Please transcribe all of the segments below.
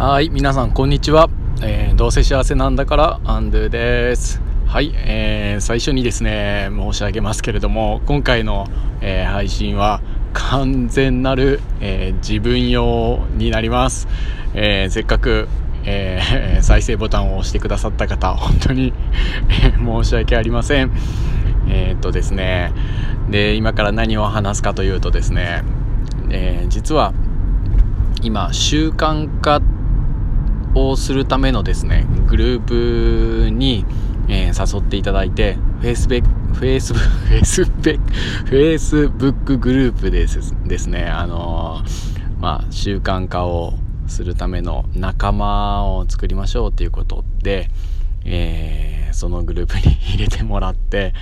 はい、皆さんこんにちは。えー、どうせ幸せなんだからアンドゥです。はい、えー、最初にですね、申し上げますけれども、今回の、えー、配信は完全なる、えー、自分用になります。えせっかく、え 再生ボタンを押してくださった方、本当に申し訳ありません。えっとですね、で、今から何を話すかというとですね、え実は今習慣化をするためのですねグループに、えー、誘っていただいて Facebook, Facebook, Facebook, Facebook グループですですね。あのー、まあ習慣化をするための仲間を作りましょうということで、えー、そのグループに入れてもらって、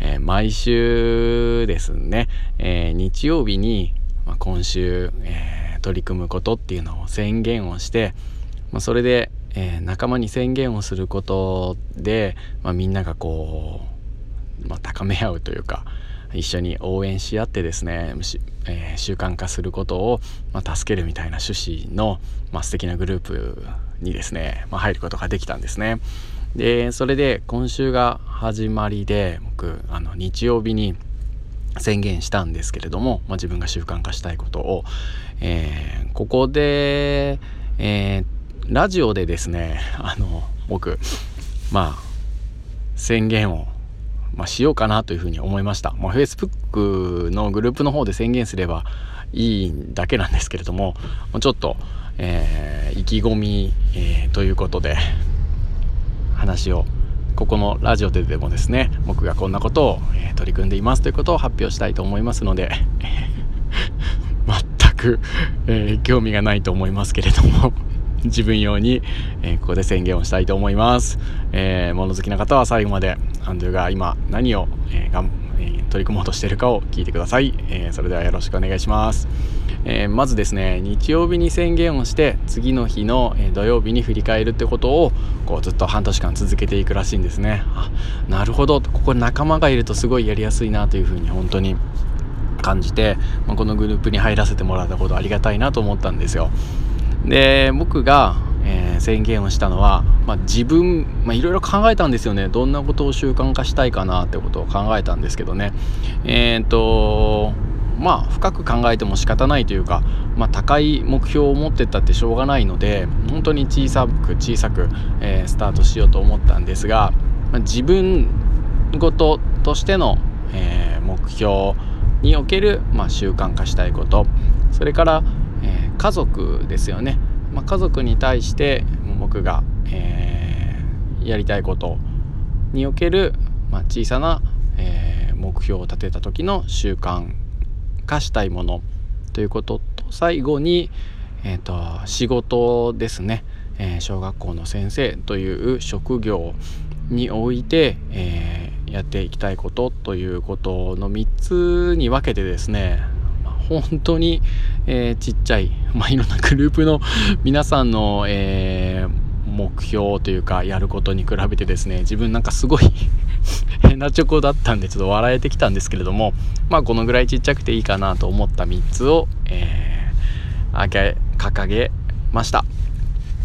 えー、毎週ですね、えー、日曜日に、まあ、今週、え取り組むことっていうのを宣言をしてまあ、それで、えー、仲間に宣言をすることで、まあ、みんながこう、まあ、高め合うというか一緒に応援し合ってですね、えー、習慣化することを、まあ、助けるみたいな趣旨の、まあ、素敵なグループにですね、まあ、入ることができたんですね。でそれで今週が始まりで僕あの日曜日に宣言したんですけれども、まあ、自分が習慣化したいことを、えー、ここで、えーラジオでですねあの僕まあ宣言を、まあ、しようかなというふうに思いました、まあ、Facebook のグループの方で宣言すればいいだけなんですけれどもちょっと、えー、意気込み、えー、ということで話をここのラジオででもですね僕がこんなことを、えー、取り組んでいますということを発表したいと思いますので 全く、えー、興味がないと思いますけれども。自分用に、えー、ここで宣言をしたいと思います。えー、物好きな方は最後までアンドゥが今何を、えーがんえー、取り組もうとしているかを聞いてください。えー、それではよろしくお願いします。えー、まずですね日曜日に宣言をして次の日の、え土曜日に振り返るってことをこうずっと半年間続けていくらしいんですね。あなるほどここ仲間がいるとすごいやりやすいなというふうに本当に感じて、まあ、このグループに入らせてもらったことありがたいなと思ったんですよ。で僕が、えー、宣言をしたのは、まあ、自分いろいろ考えたんですよね。どんなことを習慣化したいかなってことを考えたんですけどね。えっ、とまあ深く考えても仕方ないというか、まあ、高い目標を持ってったってしょうがないので本当に小さく小さく、えー、スタートしようと思ったんですが、まあ、自分ごととしての、えー、目標における、まあ、習慣化したいこと。それから、家族ですよね、まあ、家族に対して僕が、えー、やりたいことにおける、まあ、小さな、えー、目標を立てた時の習慣化したいものということと最後に、えーと、仕事ですね、えー、小学校の先生という職業において、えー、やっていきたいことということの3つに分けてですね本当に、えー、ちっちゃい、まあ、いろんなグループの皆さんの、えー、目標というかやることに比べてですね自分なんかすごい 変なチョコだったんでちょっと笑えてきたんですけれどもまあこのぐらいちっちゃくていいかなと思った3つを、えー、掲げました、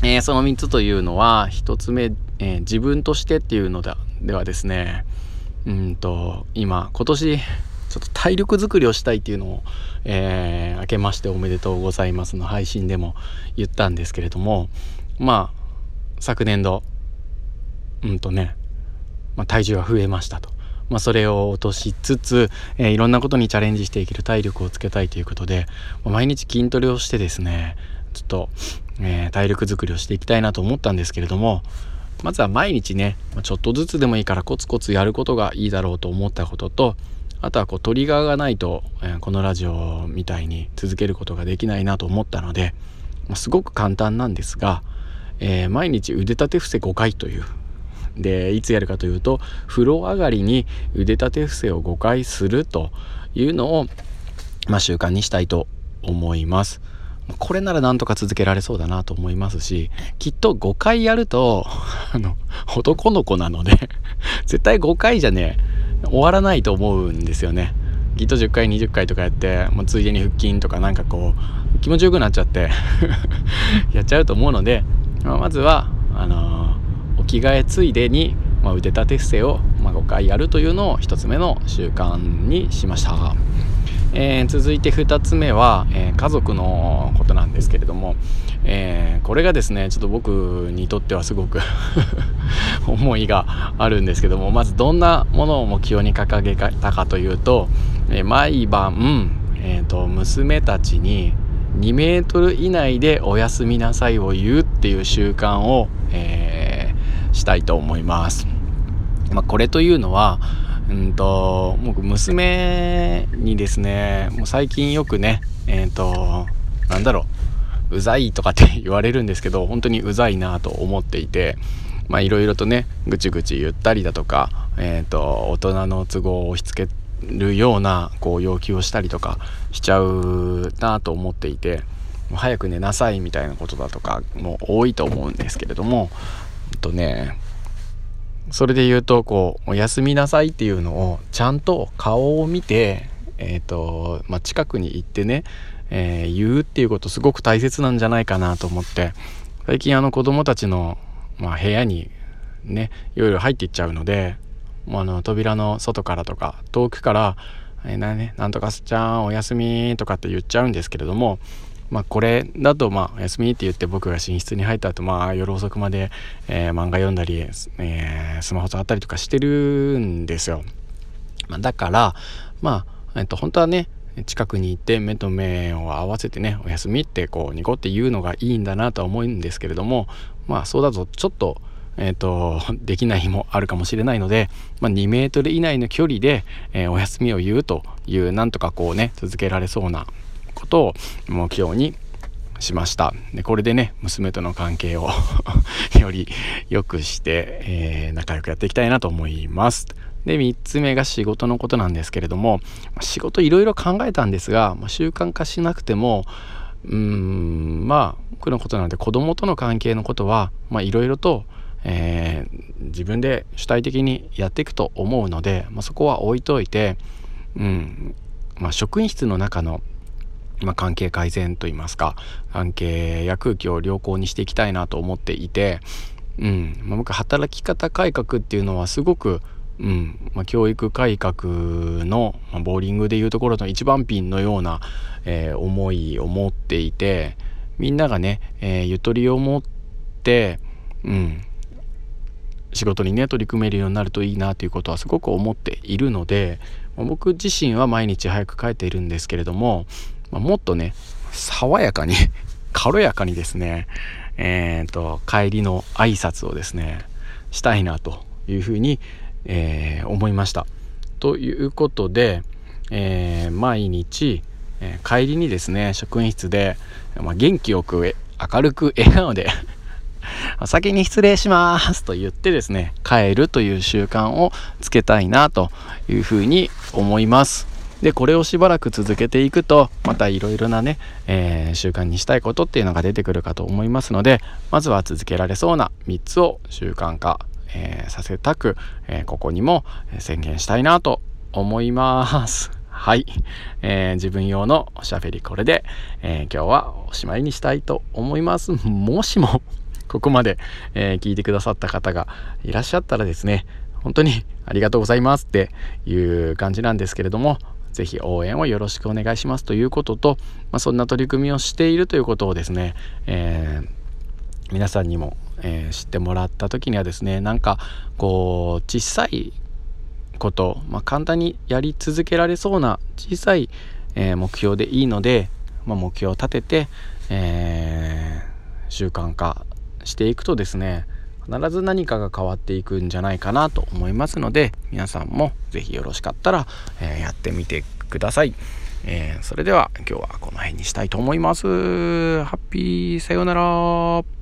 えー、その3つというのは1つ目、えー、自分としてっていうのではですねうんと今今年ちょっと体力づくりをしたいっていうのを、えー、明けましておめでとうございますの配信でも言ったんですけれどもまあ昨年度うんとね、まあ、体重が増えましたと。まあ、それを落としつつ、えー、いろんなことにチャレンジしていける体力をつけたいということで、ま、毎日筋トレをしてですねちょっと、えー、体力づくりをしていきたいなと思ったんですけれどもまずは毎日ねちょっとずつでもいいからコツコツやることがいいだろうと思ったこととあとはこうトリガーがないと、え、このラジオみたいに続けることができないなと思ったので、ま、すごく簡単なんですが、えー、毎日腕立て伏せ5回というでいつやるかというと風呂上がりに腕立て伏せを5回するというのを、まあ、習慣にしたいと思います。これならなんとか続けられそうだなと思いますしきっと5回やるとあの男の子なので絶対5回じゃねえ終わらないと思うんですよね。きっと10回20回とかやって、もう、ついでに腹筋とかなんかこう気持ちよくなっちゃって やっちゃうと思うので、まあ、まずはあのー、お着替えついでに、まあ、腕立て伏せを、まあ、5回やるというのを1つ目の習慣にしました。えー、続いて2つ目は、えー、家族のことなんですけれども、えー、これがですねちょっと僕にとってはすごく 思いがあるんですけどもまずどんなものを目標に掲げたかというと、え毎晩、えーと、娘たちに2メートル以内でおやすみなさいを言うっていう習慣を、えしたいと思います。まあ、これというのはうんと僕娘にですねもう最近よくねえっ、ー、となんだろううざいとかって言われるんですけど本当にうざいなと思っていてまあいろいろとねぐちぐち言ったりだとか、えーと、大人の都合を押し付けるようなこう要求をしたりとかしちゃうなと思っていてもう早く寝なさいみたいなことだとかも多いと思うんですけれどもとねそれで言うとこう「おやすみなさい」っていうのをちゃんと顔を見て、えーとまあ、近くに行ってね、えー、言うっていうことすごく大切なんじゃないかなと思って最近あの子供たちの、まあ、部屋にねいろいろ入っていっちゃうのでもうあの扉の外からとか遠くから「えー、なね、なんとかすちゃんおやすみ」とかって言っちゃうんですけれどもまあ、これだとまあお休みって言って僕が寝室に入った後まあ夜遅くまで、えー、漫画読んだり、えー、スマホ触ったりとかしてるんですよ。まあ、だからまあ、えっと、本当はね近くに行って目と目を合わせてね「おやすみ」ってこうニコって言うのがいいんだなとは思うんですけれどもまあそうだとちょっとえーと、できない日もあるかもしれないので、まあ、2メートル以内の距離で、えー、お休みを言うというなんとかこうね続けられそうなことを目標にしました。でこれでね娘との関係を より良くして、えー、仲良くやっていきたいなと思います。で3つ目が仕事のことなんですけれども仕事いろいろ考えたんですが習慣化しなくてもうーんまあ僕のことなんで子供との関係のことはいろいろと、えー、自分で主体的にやっていくと思うので、まあ、そこは置いといて、うんまあ、職員室の中のまあ、関係改善といいますか関係や空気を良好にしていきたいなと思っていて、うんまあ、僕働き方改革っていうのはすごく、うんまあ、教育改革の、まあ、ボーリングでいうところの一番ピンのような、えー、思いを持っていてみんながね、えー、ゆとりを持って、うん、仕事にね取り組めるようになるといいなということはすごく思っているので僕自身は毎日早く帰っているんですけれどもまあ、もっとね爽やかに 軽やかにですねえーと、帰りの挨拶をですねしたいなというふうに、えー、思いました。ということで、えー、毎日、えー、帰りにですね職員室で、まあ、元気よく明るく笑顔で 先に失礼しますと言ってですね帰るという習慣をつけたいなというふうに思います。でこれをしばらく続けていくとまたいろいろなね、えー、習慣にしたいことっていうのが出てくるかと思いますのでまずは続けられそうな3つを習慣化、えー、させたく、えー、ここにも宣言したいなと思います。はい、えー、自分用のおしゃべりこれで、え今日はおしまいにしたいと思います。もしも ここまで、え聞いてくださった方がいらっしゃったらですね本当にありがとうございますっていう感じなんですけれどもぜひ応援をよろしくお願いしますということと、まあ、そんな取り組みをしているということをですね、えー、皆さんにも、えー、知ってもらった時にはですねなんかこう小さいこと、まあ、簡単にやり続けられそうな小さい、えー、目標でいいので、まあ、目標を立てて、え習慣化していくとですね必ず何かが変わっていくんじゃないかなと思いますので皆さんも是非よろしかったら、えー、やってみてください、えー、それでは今日はこの辺にしたいと思います。ハッピーさようなら。